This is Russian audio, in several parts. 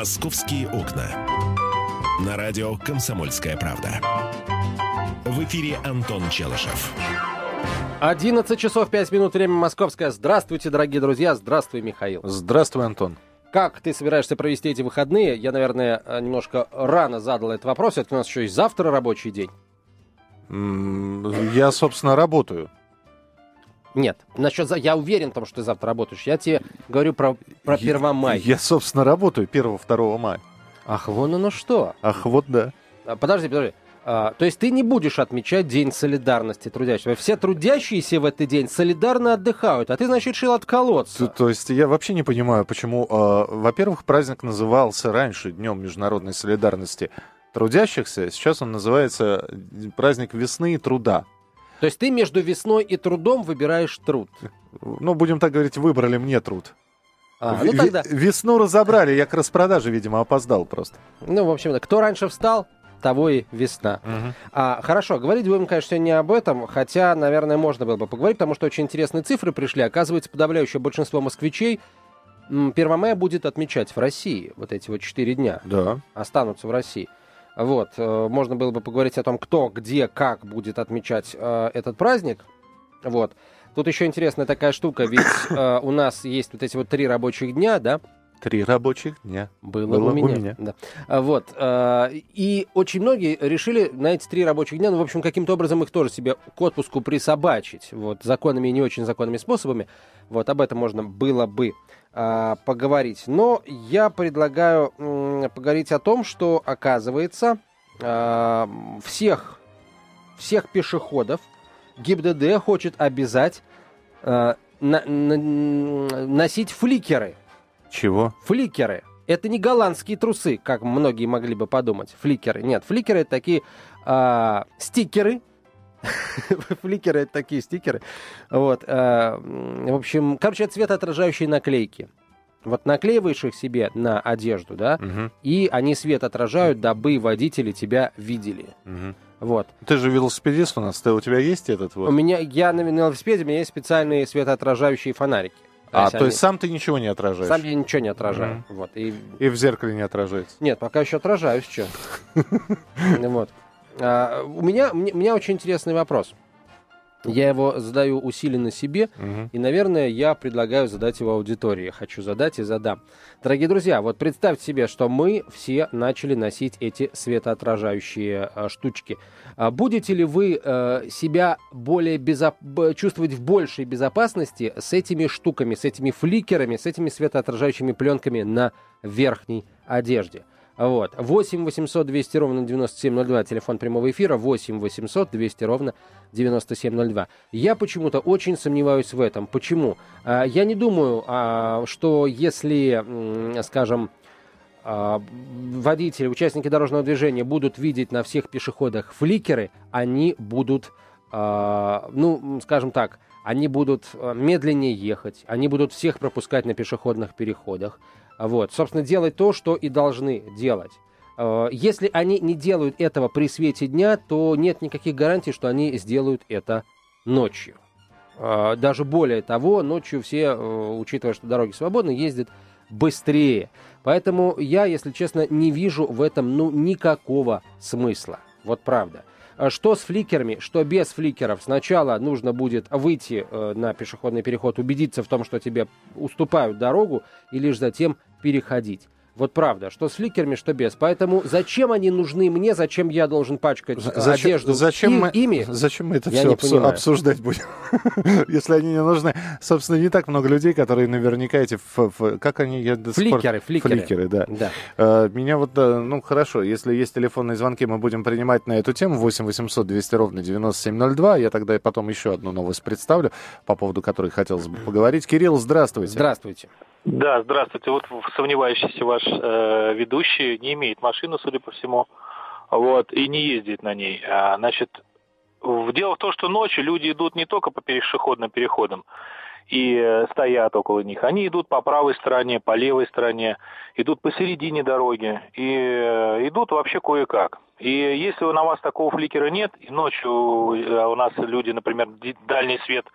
«Московские окна». На радио «Комсомольская правда». В эфире Антон Челышев. 11 часов 5 минут, время московское. Здравствуйте, дорогие друзья. Здравствуй, Михаил. Здравствуй, Антон. Как ты собираешься провести эти выходные? Я, наверное, немножко рано задал этот вопрос. Это у нас еще и завтра рабочий день. Я, собственно, работаю. Нет, насчет я уверен в том, что ты завтра работаешь. Я тебе говорю про, про 1 мая. Я, собственно, работаю 1-2 мая. Ах, вон оно что. Ах, вот да. А, подожди, подожди. А, то есть ты не будешь отмечать День солидарности трудящихся. Все трудящиеся в этот день солидарно отдыхают, а ты, значит, решил отколоться. То, то есть я вообще не понимаю, почему... Э, во-первых, праздник назывался раньше Днем международной солидарности трудящихся. Сейчас он называется праздник весны и труда. То есть ты между весной и трудом выбираешь труд? Ну, будем так говорить, выбрали мне труд. А, ну тогда... Весну разобрали, я к распродаже, видимо, опоздал просто. Ну, в общем, кто раньше встал, того и весна. Угу. А, хорошо, говорить будем, конечно, не об этом, хотя, наверное, можно было бы поговорить, потому что очень интересные цифры пришли. Оказывается, подавляющее большинство москвичей 1 мая будет отмечать в России. Вот эти вот четыре дня да. останутся в России. Вот, э, можно было бы поговорить о том, кто, где, как будет отмечать э, этот праздник. Вот. Тут еще интересная такая штука, ведь э, у нас есть вот эти вот три рабочих дня, да? Три рабочих дня. Было, Было у меня. У меня. Да. А, вот. Э, и очень многие решили на эти три рабочих дня, ну, в общем, каким-то образом их тоже себе к отпуску присобачить. Вот, законными и не очень законными способами. Вот, об этом можно было бы э, поговорить. Но я предлагаю э, поговорить о том, что, оказывается, э, всех, всех пешеходов ГИБДД хочет обязать э, на, на, носить фликеры. Чего? Фликеры. Это не голландские трусы, как многие могли бы подумать. Фликеры. Нет, фликеры это такие э, стикеры. фликеры это такие стикеры. Вот. Э, в общем, короче, это цветоотражающие наклейки. Вот наклеиваешь их себе на одежду, да, угу. и они свет отражают, дабы водители тебя видели. Угу. Вот. Ты же велосипедист у нас, ты, у тебя есть этот вот? У меня, я на велосипеде, у меня есть специальные светоотражающие фонарики. То а, есть то они... есть сам ты ничего не отражаешь? Сам я ничего не отражаю. Mm-hmm. Вот, и... и в зеркале не отражается? Нет, пока еще отражаюсь, что. Вот. А, у меня, у меня очень интересный вопрос. Я его задаю усиленно себе, угу. и, наверное, я предлагаю задать его аудитории. Хочу задать и задам. Дорогие друзья, вот представьте себе, что мы все начали носить эти светоотражающие э, штучки. А будете ли вы э, себя более безоп... чувствовать в большей безопасности с этими штуками, с этими фликерами, с этими светоотражающими пленками на верхней одежде? Вот. 8 800 200 ровно 9702, телефон прямого эфира, 8 800 200 ровно 9702. Я почему-то очень сомневаюсь в этом. Почему? А, я не думаю, а, что если, скажем, а, водители, участники дорожного движения будут видеть на всех пешеходах фликеры, они будут, ну, скажем так, они будут медленнее ехать, они будут всех пропускать на пешеходных переходах. Вот, собственно, делать то, что и должны делать. Э, если они не делают этого при свете дня, то нет никаких гарантий, что они сделают это ночью. Э, даже более того, ночью все, э, учитывая, что дороги свободны, ездят быстрее. Поэтому я, если честно, не вижу в этом ну никакого смысла. Вот правда. Что с фликерами, что без фликеров. Сначала нужно будет выйти на пешеходный переход, убедиться в том, что тебе уступают дорогу, и лишь затем переходить. Вот правда, что с фликерами, что без. Поэтому зачем они нужны мне, зачем я должен пачкать э, зачем, одежду зачем им, мы, ими? Зачем мы это все обсу- обсуждать будем, если они не нужны? Собственно, не так много людей, которые наверняка эти... Как они... Фликеры, фликеры. Фликеры, да. да. Uh, меня вот, ну хорошо, если есть телефонные звонки, мы будем принимать на эту тему. 8 800 200 ровно 9702. Я тогда потом еще одну новость представлю, по поводу которой хотелось бы поговорить. Кирилл, здравствуйте. Здравствуйте. Да, здравствуйте. Вот сомневающийся ваш э, ведущий не имеет машины, судя по всему, вот, и не ездит на ней. А, значит, дело в том, что ночью люди идут не только по пешеходным переходам и э, стоят около них. Они идут по правой стороне, по левой стороне, идут посередине дороги и э, идут вообще кое-как. И если на вас такого фликера нет, и ночью э, у нас люди, например, дальний свет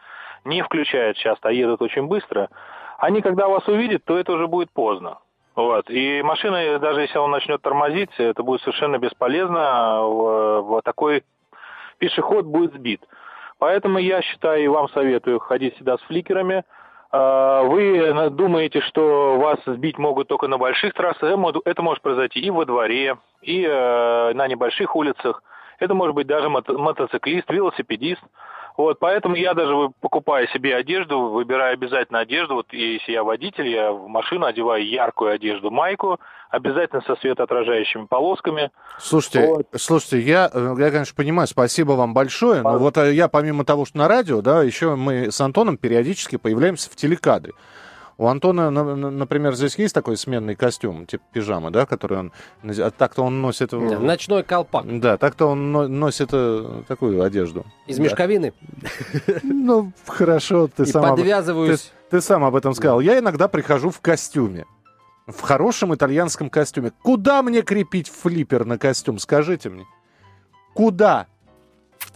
не включают часто, а едут очень быстро – они, когда вас увидят, то это уже будет поздно. Вот. И машина, даже если он начнет тормозить, это будет совершенно бесполезно. В такой пешеход будет сбит. Поэтому я считаю и вам советую ходить всегда с фликерами. А, вы думаете, что вас сбить могут только на больших трассах. Это может произойти и во дворе, и э, на небольших улицах. Это может быть даже мотоциклист, велосипедист. Вот, поэтому я даже покупаю себе одежду, выбираю обязательно одежду. Вот если я водитель, я в машину одеваю яркую одежду, майку, обязательно со светоотражающими полосками. Слушайте, вот. слушайте, я, э, я, конечно, понимаю, спасибо вам большое, но вот э, я помимо того, что на радио, да, еще мы с Антоном периодически появляемся в телекадре. У Антона, например, здесь есть такой сменный костюм, типа пижамы, да, который он... А так-то он носит... Ночной колпак. Да, так-то он носит э, такую одежду. Из мешковины? Ну, хорошо, ты сам... подвязываюсь. Ты сам об этом сказал. Я иногда прихожу в костюме. В хорошем итальянском костюме. Куда мне крепить флиппер на костюм, скажите мне? Куда?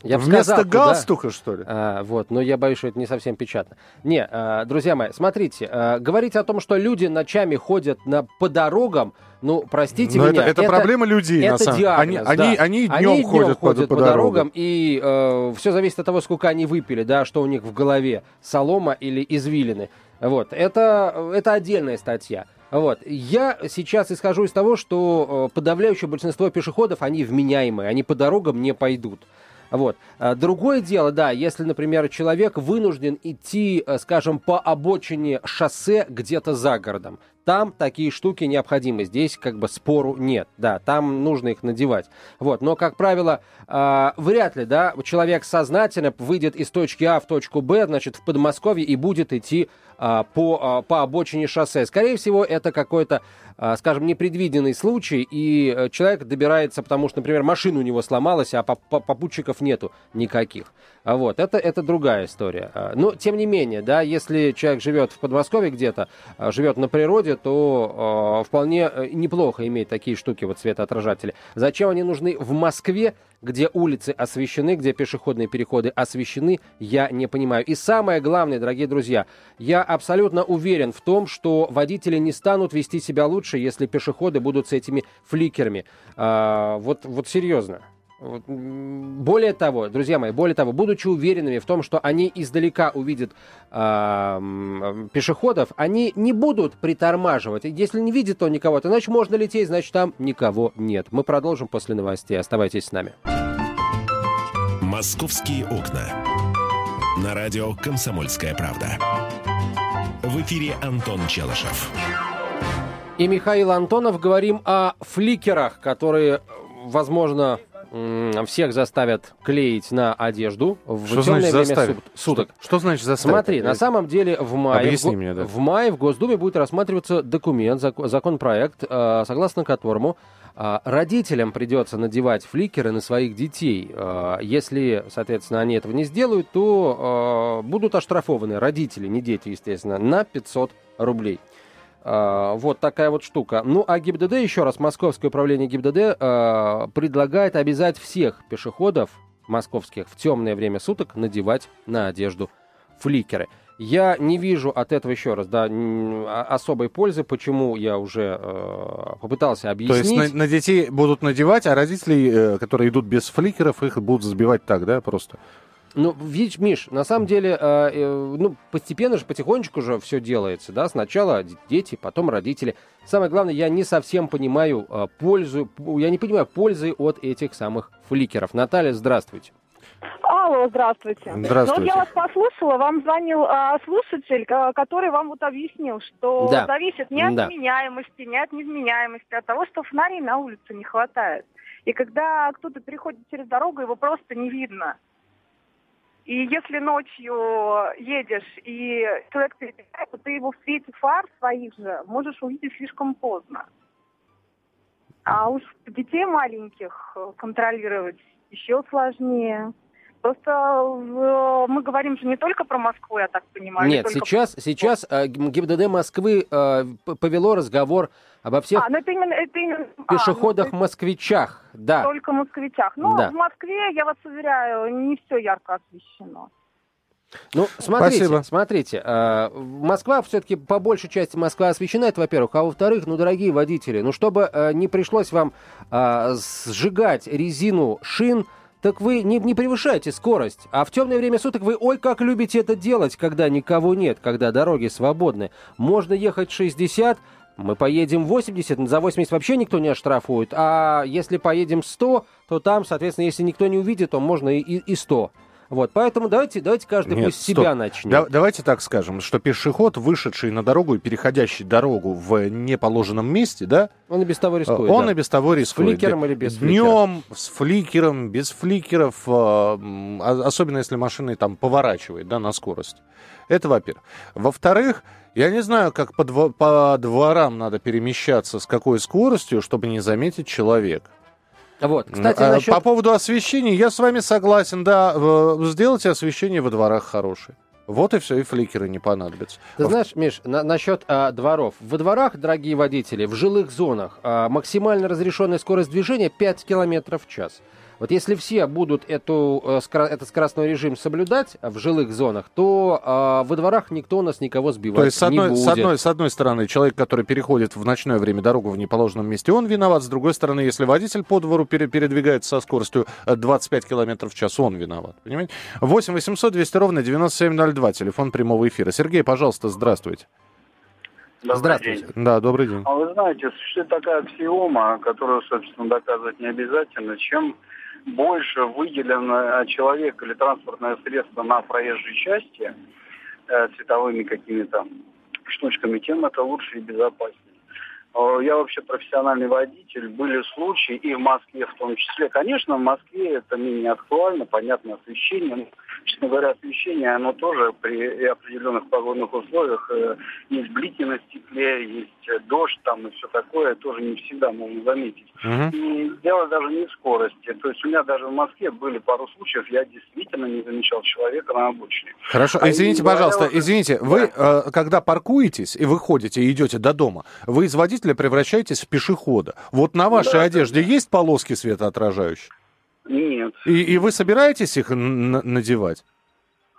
Я Вместо сказал, галстука, куда... что ли? А, вот, но я боюсь, что это не совсем печатно. Не, а, друзья мои, смотрите, а, говорить о том, что люди ночами ходят на, по дорогам, ну, простите но меня. Это, это, это проблема людей, это на самом деле. Они, да. они, они днем, они днем ходят, ходят по, по, по дорогам. дорогам, и э, все зависит от того, сколько они выпили, да, что у них в голове, солома или извилины. Вот, это, это отдельная статья. Вот. Я сейчас исхожу из того, что э, подавляющее большинство пешеходов, они вменяемые, они по дорогам не пойдут. Вот. А, другое дело, да, если, например, человек вынужден идти, э, скажем, по обочине шоссе где-то за городом, там такие штуки необходимы. Здесь как бы спору нет. Да, там нужно их надевать. Вот. Но, как правило, э, вряд ли, да, человек сознательно выйдет из точки А в точку Б, значит, в Подмосковье и будет идти по, э, по обочине шоссе. Скорее всего, это какой-то, э, скажем, непредвиденный случай, и э, человек добирается, потому что, например, машина у него сломалась, а попутчиков нету никаких. А вот, это, это другая история. А, но, тем не менее, да, если человек живет в Подмосковье где-то, а, живет на природе, то э, вполне неплохо иметь такие штуки, вот светоотражатели. Зачем они нужны в Москве, где улицы освещены, где пешеходные переходы освещены, я не понимаю. И самое главное, дорогие друзья, я абсолютно уверен в том, что водители не станут вести себя лучше, если пешеходы будут с этими фликерами. А, вот, вот серьезно. Более того, друзья мои, более того, будучи уверенными в том, что они издалека увидят э, пешеходов, они не будут притормаживать. Если не видят то никого, то значит можно лететь, значит там никого нет. Мы продолжим после новостей. Оставайтесь с нами. Московские окна. На радио «Комсомольская правда». В эфире Антон Челышев. И Михаил Антонов говорим о фликерах, которые, возможно, всех заставят клеить на одежду в что темное время заставят? суток. Что, что значит заставят? Смотри, на самом деле в мае, в, мне, да. в мае в Госдуме будет рассматриваться документ, законопроект, э, согласно которому э, родителям придется надевать фликеры на своих детей. Э, если, соответственно, они этого не сделают, то будут оштрафованы родители, не дети, естественно, на 500 рублей. А, вот такая вот штука. Ну, а ГИБДД, еще раз, Московское управление ГИБДД э, предлагает обязать всех пешеходов московских в темное время суток надевать на одежду фликеры. Я не вижу от этого еще раз, да, особой пользы, почему я уже э, попытался объяснить. То есть на, на детей будут надевать, а родители, э, которые идут без фликеров, их будут сбивать так, да, просто? Ну, видишь, Миш, на самом деле, э, э, ну, постепенно же, потихонечку же все делается, да, сначала дети, потом родители. Самое главное, я не совсем понимаю э, пользу, я не понимаю пользы от этих самых фликеров. Наталья, здравствуйте. Алло, здравствуйте. Здравствуйте. Ну, я вас послушала, вам звонил а, слушатель, а, который вам вот объяснил, что да. зависит не от да. меняемости, не от неизменяемости, а от того, что фонарей на улице не хватает. И когда кто-то переходит через дорогу, его просто не видно. И если ночью едешь, и человек перебегает, то ты его в свете фар своих же можешь увидеть слишком поздно. А уж детей маленьких контролировать еще сложнее. Просто э, мы говорим же не только про Москву, я так понимаю. Нет, сейчас, про... сейчас э, ГИБДД Москвы э, повело разговор обо всех а, ну это именно, это именно... пешеходах-москвичах. А, ну, да. Только москвичах. Но да. в Москве, я вас уверяю, не все ярко освещено. Ну, смотрите, Спасибо. смотрите. Э, Москва все-таки по большей части Москва освещена, это во-первых. А во-вторых, ну, дорогие водители, ну, чтобы э, не пришлось вам э, сжигать резину шин, так вы не, не превышайте скорость. А в темное время суток вы, ой, как любите это делать, когда никого нет, когда дороги свободны. Можно ехать 60, мы поедем 80, за 80 вообще никто не оштрафует. А если поедем 100, то там, соответственно, если никто не увидит, то можно и, и 100. Вот, поэтому давайте, давайте каждый Нет, пусть стоп. себя начнет. Да, давайте так скажем, что пешеход, вышедший на дорогу и переходящий дорогу в неположенном месте, да? Он и без того рискует. Он да. и без того рискует. С фликером или без фликера? Днем, с фликером, без фликеров, а, особенно если машина там поворачивает, да, на скорость. Это во-первых. Во-вторых, я не знаю, как по, дво- по дворам надо перемещаться, с какой скоростью, чтобы не заметить человека. Вот, кстати, а, насчет... По поводу освещения, я с вами согласен, да, сделайте освещение во дворах хорошее. Вот и все, и фликеры не понадобятся. Ты знаешь, Миш, на, насчет а, дворов. Во дворах, дорогие водители, в жилых зонах а, максимально разрешенная скорость движения 5 км в час. Вот если все будут эту, э, этот скоростной режим соблюдать в жилых зонах, то э, во дворах никто у нас никого сбивать то есть, с одной, не будет. С одной, с одной стороны, человек, который переходит в ночное время дорогу в неположенном месте, он виноват. С другой стороны, если водитель по двору пере, передвигается со скоростью 25 км в час, он виноват. Понимаете? 8 800 200 ровно 9702, телефон прямого эфира. Сергей, пожалуйста, здравствуйте. Добрый Здравствуйте. День. Да, добрый день. А вы знаете, существует такая аксиома, которую, собственно, доказывать не обязательно. Чем больше выделено человек или транспортное средство на проезжей части э, световыми какими-то штучками, тем это лучше и безопаснее. Э, я вообще профессиональный водитель. Были случаи, и в Москве в том числе. Конечно, в Москве это менее актуально, понятно, освещение. Но, честно говоря, освещение, оно тоже при определенных погодных условиях. Э, есть блики на стекле, есть э, дождь там и все такое. Тоже не всегда можно заметить. Угу. И дело даже не в скорости. То есть у меня даже в Москве были пару случаев, я действительно не замечал человека на обочине. Хорошо, а извините, пожалуйста, уже... извините, вы, э, когда паркуетесь и выходите и идете до дома, вы из водителя превращаетесь в пешехода. Вот на вашей да, одежде да. есть полоски светоотражающие? Нет. И, и вы собираетесь их надевать?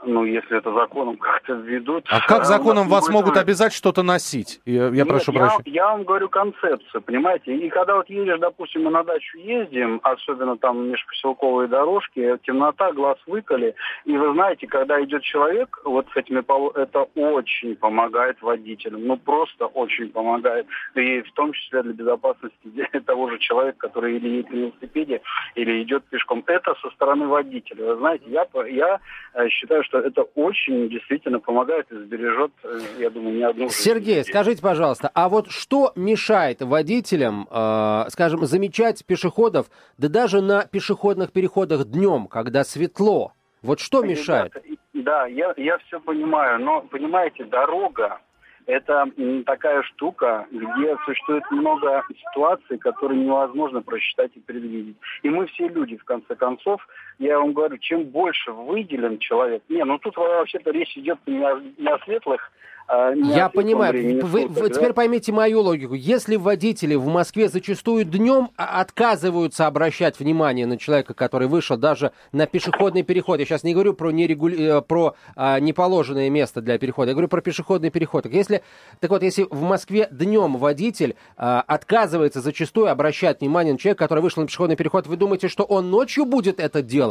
Ну, если это законом как-то введут. А как законом вас будет... могут обязать что-то носить? Я, я Нет, прошу прощения. Я, вам говорю концепцию, понимаете? И когда вот едешь, допустим, мы на дачу ездим, особенно там межпоселковые дорожки, темнота, глаз выколи, и вы знаете, когда идет человек, вот с этими полу, это очень помогает водителям. Ну, просто очень помогает. И в том числе для безопасности того же человека, который или едет на велосипеде, или идет пешком. Это со стороны водителя. Вы знаете, я, я э, считаю, что это очень действительно помогает и сбережет, э, я думаю, не одну жизнь. Сергей, скажите, пожалуйста, а вот что мешает водителям, э, скажем, замечать пешеходов, да даже на пешеходных переходах днем, когда светло? Вот что мешает? Да, я, я все понимаю, но, понимаете, дорога, это такая штука, где существует много ситуаций, которые невозможно просчитать и предвидеть. И мы все люди, в конце концов. Я вам говорю, чем больше выделен человек... Не, ну тут вообще-то речь идет не о, не о светлых а, Я понимаю. Вы, суток, вы да? теперь поймите мою логику. Если водители в Москве зачастую днем отказываются обращать внимание на человека, который вышел даже на пешеходный переход, я сейчас не говорю про, нерегули... Э, про а, неположенное место для перехода, я говорю про пешеходный переход. Так, если... так вот, если в Москве днем водитель а, отказывается зачастую обращать внимание на человека, который вышел на пешеходный переход, вы думаете, что он ночью будет это делать?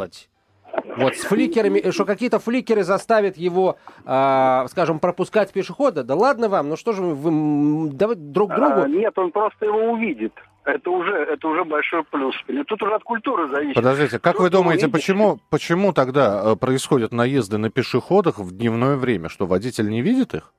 Вот с фликерами, что какие-то фликеры заставят его, э, скажем, пропускать пешехода. Да ладно вам, ну что же вы, давайте друг другу... А, нет, он просто его увидит. Это уже, это уже большой плюс. Тут уже от культуры зависит. Подождите, как Кто вы думаете, почему, почему тогда э, происходят наезды на пешеходах в дневное время? Что водитель не видит их?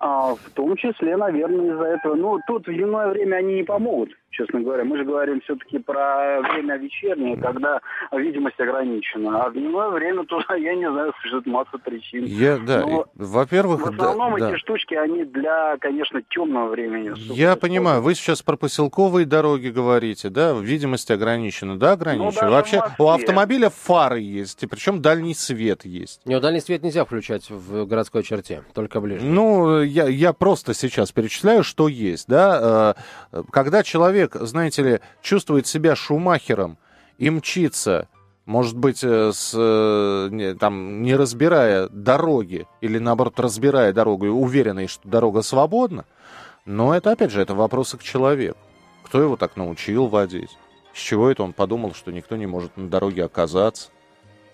А, в том числе, наверное, из-за этого. Ну, тут в дневное время они не помогут честно говоря. Мы же говорим все-таки про время вечернее, когда видимость ограничена. А дневное время туда, я не знаю, существует масса причин. Я, да, во-первых... В основном да, эти да. штучки, они для, конечно, темного времени. Я понимаю, вы сейчас про поселковые дороги говорите, да, видимость ограничена, да, ограничена? Ну, Вообще у автомобиля фары есть, и причем дальний свет есть. Не, дальний свет нельзя включать в городской черте, только ближе. Ну, я, я просто сейчас перечисляю, что есть, да. Э, когда человек человек, знаете ли, чувствует себя шумахером и мчится Может быть, э, с, э, не, там, не разбирая дороги или, наоборот, разбирая дорогу и уверенный, что дорога свободна. Но это, опять же, это вопросы к человеку. Кто его так научил водить? С чего это он подумал, что никто не может на дороге оказаться?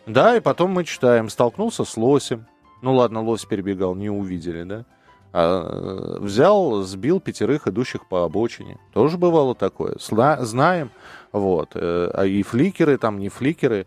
Да, и потом мы читаем. Столкнулся с лосем. Ну ладно, лось перебегал, не увидели, да? А, э, взял, сбил пятерых идущих по обочине. Тоже бывало такое. Сла- знаем. Вот. Э, а и фликеры там, не фликеры.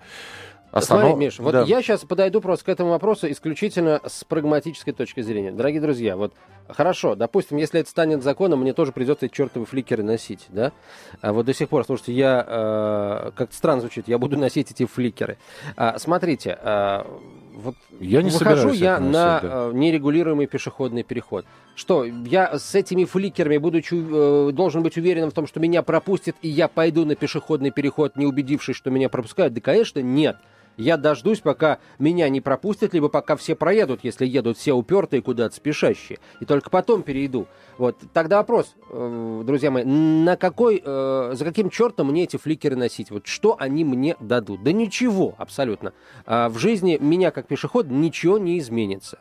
Останов... Смотри, Миш, вот да. я сейчас подойду просто к этому вопросу исключительно с прагматической точки зрения. Дорогие друзья, вот хорошо, допустим, если это станет законом, мне тоже придется эти чертовы фликеры носить, да? А вот до сих пор, слушайте, я, э, как-то странно звучит, я буду носить эти фликеры. А, смотрите, а, вот я не выхожу я на да. Э, нерегулируемый пешеходный переход. Что, я с этими фликерами, будучи, э, должен быть уверенным в том, что меня пропустят, и я пойду на пешеходный переход, не убедившись, что меня пропускают? Да, конечно, нет. Я дождусь, пока меня не пропустят, либо пока все проедут, если едут все упертые куда-то спешащие. И только потом перейду. Вот. Тогда вопрос, э, друзья мои, на какой, э, за каким чертом мне эти фликеры носить? Вот что они мне дадут? Да ничего абсолютно. А в жизни меня как пешеход ничего не изменится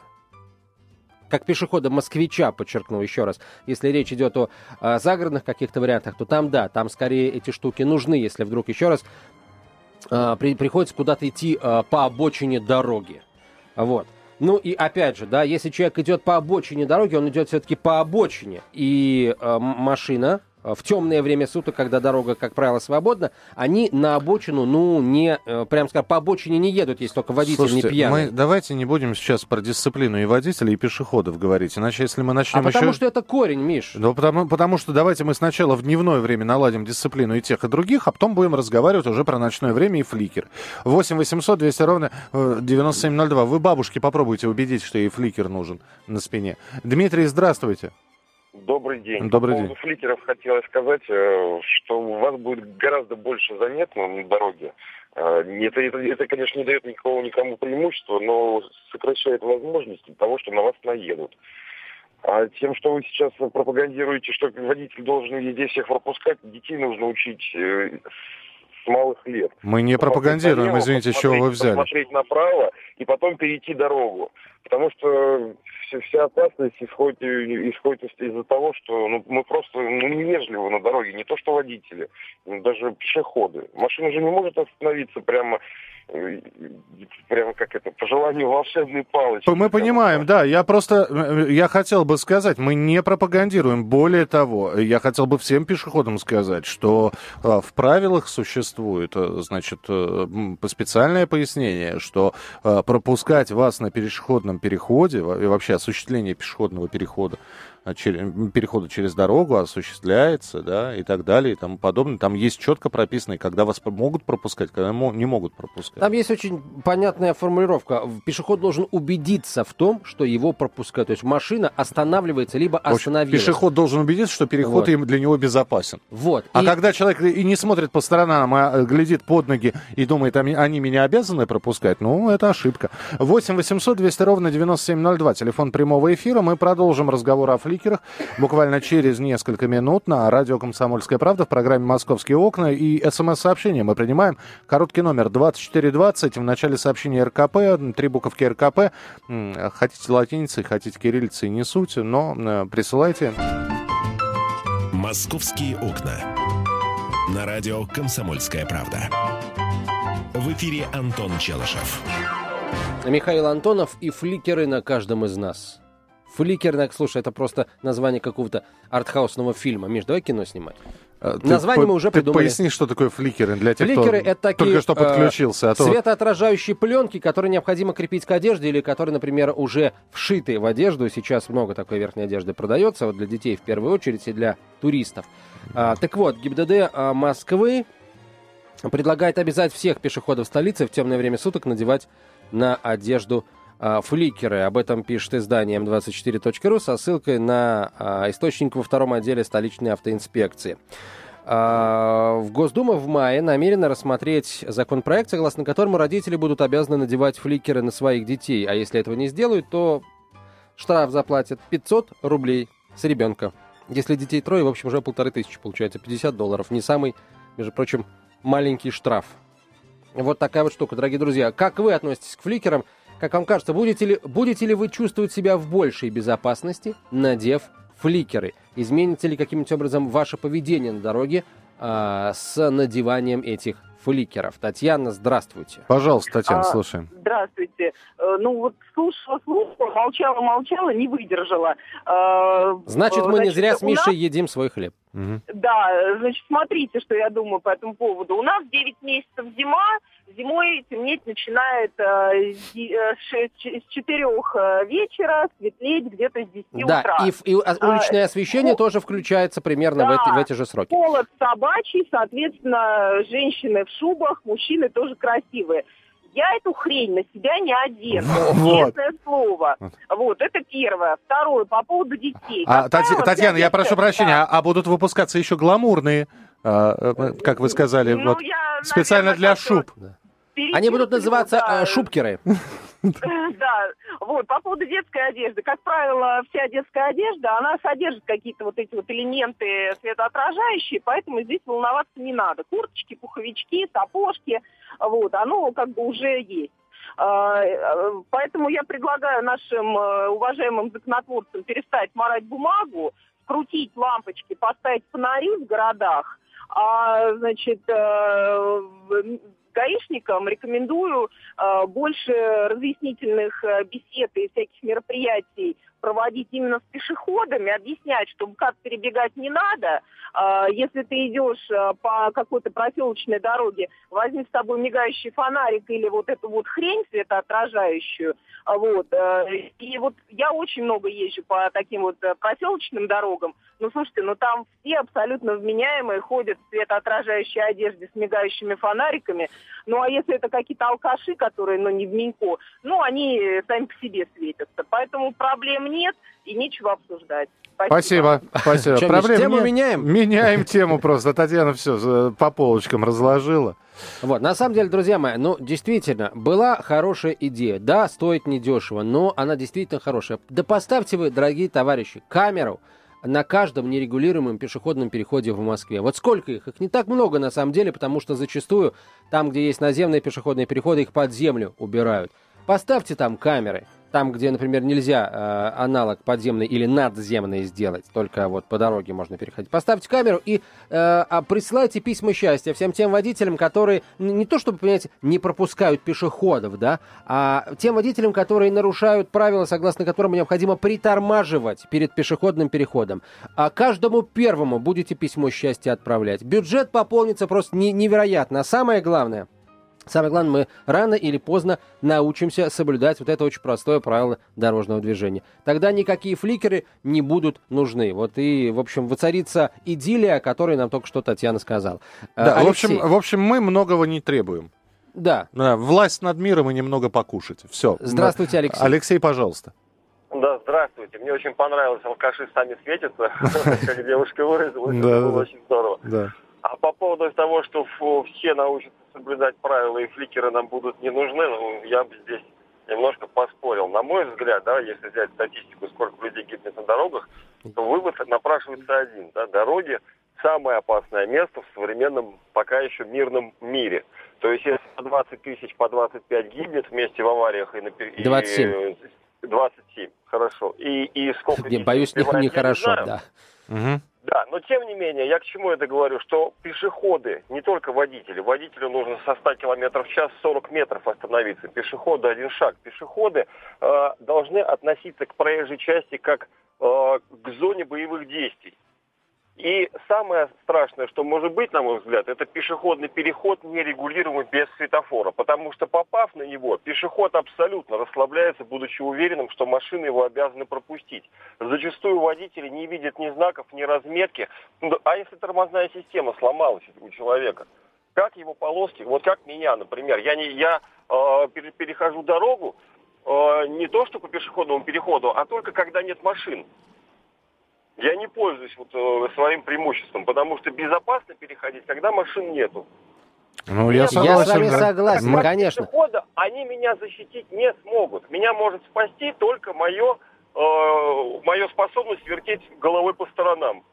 как пешехода-москвича, подчеркну еще раз, если речь идет о, о загородных каких-то вариантах, то там, да, там скорее эти штуки нужны, если вдруг еще раз при, приходится куда-то идти э, по обочине дороги. Вот. Ну и опять же, да, если человек идет по обочине дороги, он идет все-таки по обочине, и э, машина Э, в темное время суток, когда дорога, как правило, свободна, они на обочину, ну, не, э, прям скажем, по обочине не едут, если только водитель Слушайте, не пьяный. Мы давайте не будем сейчас про дисциплину и водителей, и пешеходов говорить, иначе если мы начнем а еще... потому что это корень, Миш. Ну, потому, потому что давайте мы сначала в дневное время наладим дисциплину и тех, и других, а потом будем разговаривать уже про ночное время и фликер. 8 800 200 ровно 9702. Э, Вы бабушке попробуйте убедить, что ей фликер нужен на спине. Дмитрий, здравствуйте. Добрый день. Добрый По поводу день. фликеров хотелось сказать, э, что у вас будет гораздо больше заметно на дороге. Э, это, это, это, конечно, не дает никакого никому преимущества, но сокращает возможности того, что на вас наедут. А тем, что вы сейчас пропагандируете, что водитель должен везде всех пропускать, детей нужно учить э, с малых лет. Мы не пропагандируем, извините, чего вы взяли. Посмотреть направо и потом перейти дорогу. Потому что вся опасность исходит, исходит из-за того, что ну, мы просто ну, невежливы на дороге, не то что водители, даже пешеходы. Машина же не может остановиться прямо прямо как это, по желанию волшебной палочки. Мы понимаем, да. Я просто, э, я хотел бы сказать, мы не пропагандируем. Более того, я хотел бы всем пешеходам сказать, что э, в правилах существует, э, значит, специальное пояснение, что пропускать вас на пешеходном переходе и вообще осуществление пешеходного перехода перехода через дорогу осуществляется, да, и так далее, и тому подобное. Там есть четко прописано, когда вас могут пропускать, когда не могут пропускать. Там есть очень понятная формулировка. Пешеход должен убедиться в том, что его пропускают. То есть машина останавливается, либо остановилась. Пешеход должен убедиться, что переход вот. для него безопасен. Вот. А и... когда человек и не смотрит по сторонам, а глядит под ноги и думает, они меня обязаны пропускать, ну, это ошибка. 8 800 200 ровно 9702, телефон прямого эфира. Мы продолжим разговор о фликерах буквально через несколько минут на радио «Комсомольская правда» в программе «Московские окна» и смс-сообщения мы принимаем. Короткий номер 2420, в начале сообщения РКП, три буковки РКП. Хотите латиницей, хотите кириллицей, не суть, но присылайте. «Московские окна». На радио «Комсомольская правда». В эфире Антон Челышев. Михаил Антонов и фликеры на каждом из нас. Фликернак, слушай, это просто название какого-то артхаусного фильма. Миш, давай кино снимать. А, Название мы уже придумали. Поясни, что такое фликеры для тех, фликеры кто это такие, только что подключился. Э, а то... Светоотражающие пленки, которые необходимо крепить к одежде или которые, например, уже вшиты в одежду. Сейчас много такой верхней одежды продается, вот для детей в первую очередь и для туристов. А, так вот, ГИБДД а, Москвы предлагает обязать всех пешеходов столицы в темное время суток надевать на одежду фликеры. Об этом пишет издание m24.ru со ссылкой на а, источник во втором отделе столичной автоинспекции. А, в Госдума в мае намерена рассмотреть законопроект, согласно которому родители будут обязаны надевать фликеры на своих детей. А если этого не сделают, то штраф заплатят 500 рублей с ребенка. Если детей трое, в общем, уже полторы тысячи получается, 50 долларов. Не самый, между прочим, маленький штраф. Вот такая вот штука, дорогие друзья. Как вы относитесь к фликерам? Как вам кажется, будете ли, будете ли вы чувствовать себя в большей безопасности, надев фликеры? Изменится ли каким-нибудь образом ваше поведение на дороге э, с надеванием этих фликеров. Татьяна, здравствуйте. Пожалуйста, Татьяна, а, слушаем. Здравствуйте. Э, ну вот слушала, слушала, молчала, молчала, не выдержала. Э, значит, мы значит, не зря с Мишей нас... едим свой хлеб. Угу. Да, значит, смотрите, что я думаю по этому поводу. У нас 9 месяцев зима, зимой темнеть начинает э, с 4 э, вечера, светлеть где-то с 10 да, утра. И, и уличное а, освещение а, тоже включается примерно да, в, эти, в эти же сроки. Холод собачий, соответственно, женщины в шубах, мужчины тоже красивые. Я эту хрень на себя не одену. Вот. Честное слово. Вот, это первое. Второе, по поводу детей. А, Татьяна, Татьяна я прошу прощения, да. а, а будут выпускаться еще гламурные, а, э, как вы сказали, ну, вот, я, специально наверное, для шуб? Они будут называться да. Э, шубкеры. Да, вот, по поводу детской одежды. Как правило, вся детская одежда, она содержит какие-то вот эти вот элементы светоотражающие, поэтому здесь волноваться не надо. Курточки, пуховички, сапожки, вот, оно как бы уже есть. А, поэтому я предлагаю нашим э, уважаемым законотворцам перестать морать бумагу, скрутить лампочки, поставить фонари в городах, а, значит, э, гаишникам рекомендую э, больше разъяснительных э, бесед и всяких мероприятий проводить именно с пешеходами, объяснять, что как перебегать не надо. Э, если ты идешь э, по какой-то проселочной дороге, возьми с собой мигающий фонарик или вот эту вот хрень светоотражающую. Вот. Э, и вот я очень много езжу по таким вот э, проселочным дорогам. Ну, слушайте, ну там все абсолютно вменяемые ходят в светоотражающей одежде с мигающими фонариками. Ну, а если это какие-то алкаши, которые, ну, не в Минько, ну, они сами по себе светятся. Поэтому проблем нет и нечего обсуждать. Спасибо. Спасибо. Что, Проблем тему нет. меняем? Меняем тему просто. Татьяна все по полочкам разложила. Вот, на самом деле, друзья мои, ну, действительно, была хорошая идея. Да, стоит недешево, но она действительно хорошая. Да поставьте вы, дорогие товарищи, камеру на каждом нерегулируемом пешеходном переходе в Москве. Вот сколько их? Их не так много на самом деле, потому что зачастую там, где есть наземные пешеходные переходы, их под землю убирают. Поставьте там камеры там, где, например, нельзя э, аналог подземный или надземный сделать, только вот по дороге можно переходить, поставьте камеру и э, а присылайте письма счастья всем тем водителям, которые не то чтобы, понимаете, не пропускают пешеходов, да, а тем водителям, которые нарушают правила, согласно которым необходимо притормаживать перед пешеходным переходом. А каждому первому будете письмо счастья отправлять. Бюджет пополнится просто невероятно. А самое главное – Самое главное, мы рано или поздно научимся соблюдать вот это очень простое правило дорожного движения. Тогда никакие фликеры не будут нужны. Вот и, в общем, воцарится идиллия, о которой нам только что Татьяна сказала. Да, Алексей. в, общем, в общем, мы многого не требуем. Да. да. Власть над миром и немного покушать. Все. Здравствуйте, Алексей. Алексей, пожалуйста. Да, здравствуйте. Мне очень понравилось «Алкаши сами светятся», как девушка выразилась. Это было очень здорово. А по поводу того, что все научатся соблюдать правила и фликеры нам будут не нужны, ну, я бы здесь немножко поспорил. На мой взгляд, да, если взять статистику, сколько людей гибнет на дорогах, то вывод напрашивается один. Да, дороги – самое опасное место в современном, пока еще мирном мире. То есть, если по 20 тысяч, по 25 гибнет вместе в авариях и на... 27. 27, хорошо. И, и сколько... Не, боюсь, не, не хорошо, да. Угу. Да, но тем не менее, я к чему это говорю, что пешеходы, не только водители, водителю нужно со 100 км в час 40 метров остановиться, пешеходы один шаг. Пешеходы э, должны относиться к проезжей части как э, к зоне боевых действий. И самое страшное, что может быть, на мой взгляд, это пешеходный переход нерегулируемый без светофора. Потому что попав на него, пешеход абсолютно расслабляется, будучи уверенным, что машины его обязаны пропустить. Зачастую водители не видят ни знаков, ни разметки. Ну, а если тормозная система сломалась у человека? Как его полоски, вот как меня, например, я, не, я э, перехожу дорогу э, не то что по пешеходному переходу, а только когда нет машин я не пользуюсь вот, э, своим преимуществом, потому что безопасно переходить, когда машин нету. Ну, я, согласен, я с вами да. согласен, да. конечно. Пешехода, они меня защитить не смогут. Меня может спасти только мое, э, мое способность вертеть головой по сторонам.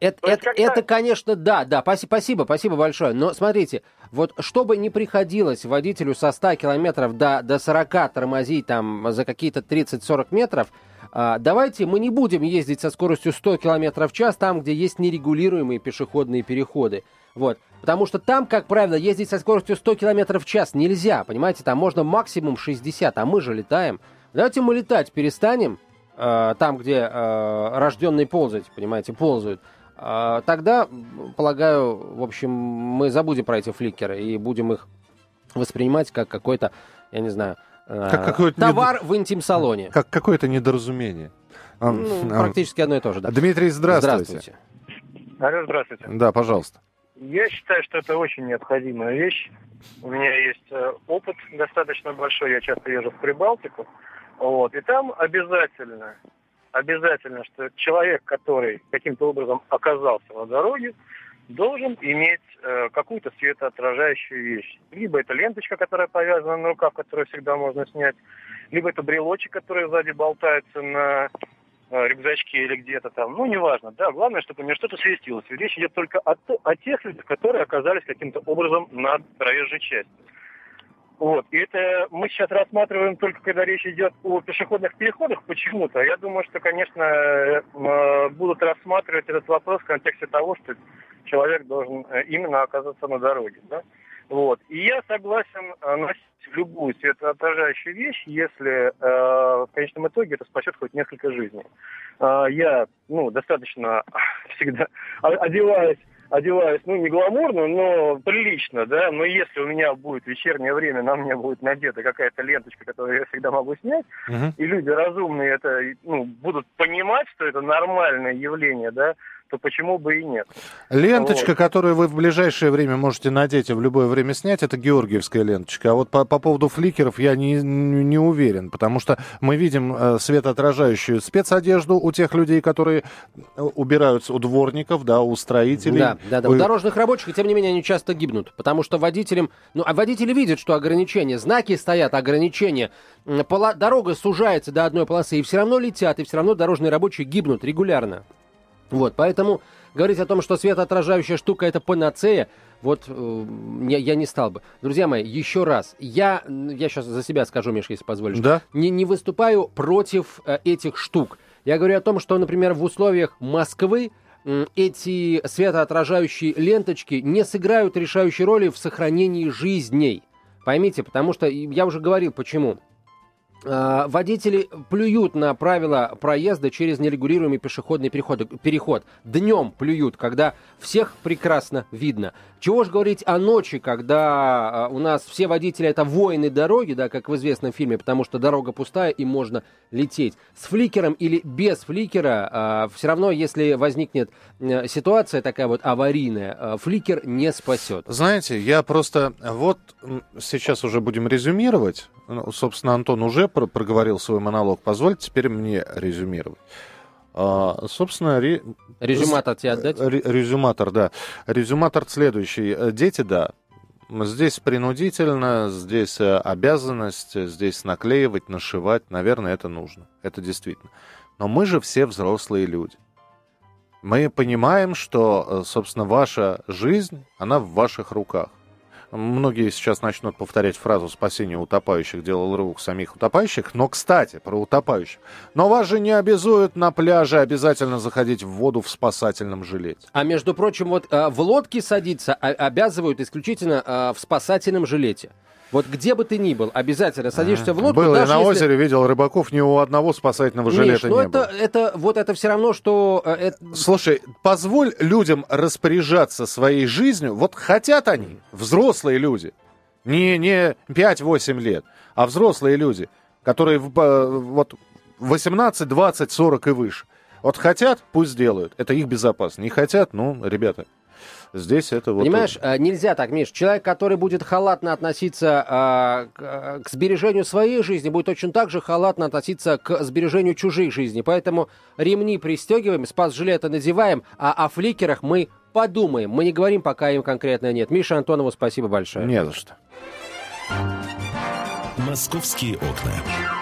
Это, это, это, конечно, да, да, спасибо, спасибо большое. Но смотрите, вот чтобы не приходилось водителю со 100 километров до, до 40 тормозить там за какие-то 30-40 метров, давайте мы не будем ездить со скоростью 100 километров в час там, где есть нерегулируемые пешеходные переходы. Вот. Потому что там, как правило, ездить со скоростью 100 км в час нельзя, понимаете, там можно максимум 60, а мы же летаем. Давайте мы летать перестанем, э, там, где э, рожденные ползать, понимаете, ползают. Э, тогда, полагаю, в общем, мы забудем про эти фликеры и будем их воспринимать как какой-то, я не знаю, э, как товар не... в интим-салоне. Как какое-то недоразумение. Ну, практически одно и то же, да. Дмитрий, здравствуйте. Здравствуйте. Алло, здравствуйте. Да, пожалуйста. Я считаю, что это очень необходимая вещь. У меня есть э, опыт достаточно большой, я часто езжу в Прибалтику. Вот, и там обязательно, обязательно, что человек, который каким-то образом оказался на дороге, должен иметь э, какую-то светоотражающую вещь. Либо это ленточка, которая повязана на рукав, которую всегда можно снять, либо это брелочек, который сзади болтается на Э, рюкзачке или где-то там, ну, неважно, да, главное, чтобы у меня что-то светилось. речь идет только о, о тех людях, которые оказались каким-то образом на проезжей части. Вот. И это мы сейчас рассматриваем только, когда речь идет о пешеходных переходах почему-то. Я думаю, что, конечно, э, будут рассматривать этот вопрос в контексте того, что человек должен э, именно оказаться на дороге. Да? Вот. И я согласен носить любую светоотражающую вещь, если э, в конечном итоге это спасет хоть несколько жизней. Э, я ну, достаточно всегда одеваюсь одеваюсь, ну, не гламурно, но прилично, да, но если у меня будет вечернее время, на мне будет надета какая-то ленточка, которую я всегда могу снять, uh-huh. и люди разумные это, ну, будут понимать, что это нормальное явление, да, то почему бы и нет? Ленточка, вот. которую вы в ближайшее время можете надеть и в любое время снять, это георгиевская ленточка. А вот по, по поводу фликеров я не, не уверен, потому что мы видим э, светоотражающую спецодежду у тех людей, которые э, убираются у дворников, да, у строителей. Да, да, да. У, у дорожных рабочих, и тем не менее, они часто гибнут, потому что водителям... Ну, а водители видят, что ограничения, знаки стоят, ограничения, пола, дорога сужается до одной полосы, и все равно летят, и все равно дорожные рабочие гибнут регулярно. Вот, поэтому говорить о том, что светоотражающая штука это панацея, вот э, я, я не стал бы. Друзья мои, еще раз, я, я сейчас за себя скажу, Миш, если позволишь, да? не, не выступаю против э, этих штук. Я говорю о том, что, например, в условиях Москвы э, эти светоотражающие ленточки не сыграют решающей роли в сохранении жизней. Поймите, потому что я уже говорил, почему. А, водители плюют на правила проезда через нерегулируемый пешеходный переход. переход. Днем плюют, когда всех прекрасно видно. Чего же говорить о ночи, когда а, у нас все водители это воины дороги, да, как в известном фильме, потому что дорога пустая и можно лететь. С фликером или без фликера, а, все равно, если возникнет ситуация такая вот аварийная, фликер не спасет. Знаете, я просто вот сейчас уже будем резюмировать ну, собственно, Антон уже про проговорил свой монолог. Позвольте теперь мне резюмировать. А, собственно, ре... резюматор тебе отдать? Ре резюматор, да. Резюматор следующий. Дети, да. Здесь принудительно, здесь э, обязанность, здесь наклеивать, нашивать. Наверное, это нужно. Это действительно. Но мы же все взрослые люди. Мы понимаем, что, э, собственно, ваша жизнь, она в ваших руках. Многие сейчас начнут повторять фразу «спасение утопающих делал рук самих утопающих». Но, кстати, про утопающих. Но вас же не обязуют на пляже обязательно заходить в воду в спасательном жилете. А между прочим, вот э, в лодке садиться обязывают исключительно э, в спасательном жилете. Вот где бы ты ни был, обязательно садишься в лодку. Был я на если... озере, видел рыбаков, ни у одного спасательного Миш, жилета ну не это, было. Это, вот это все равно, что... Э, это... Слушай, позволь людям распоряжаться своей жизнью. Вот хотят они, взрослые люди, не, не 5-8 лет, а взрослые люди, которые э, вот 18, 20, 40 и выше. Вот хотят, пусть делают. Это их безопасно. Не хотят, ну, ребята, Здесь это вот... Понимаешь, э, нельзя так, Миш. Человек, который будет халатно относиться а, к, к сбережению своей жизни, будет точно так же халатно относиться к сбережению чужих жизней. Поэтому ремни пристегиваем, спас-жилеты надеваем, а о фликерах мы подумаем. Мы не говорим, пока им конкретно нет. Миша Антонову спасибо большое. Не за что. «Московские окна».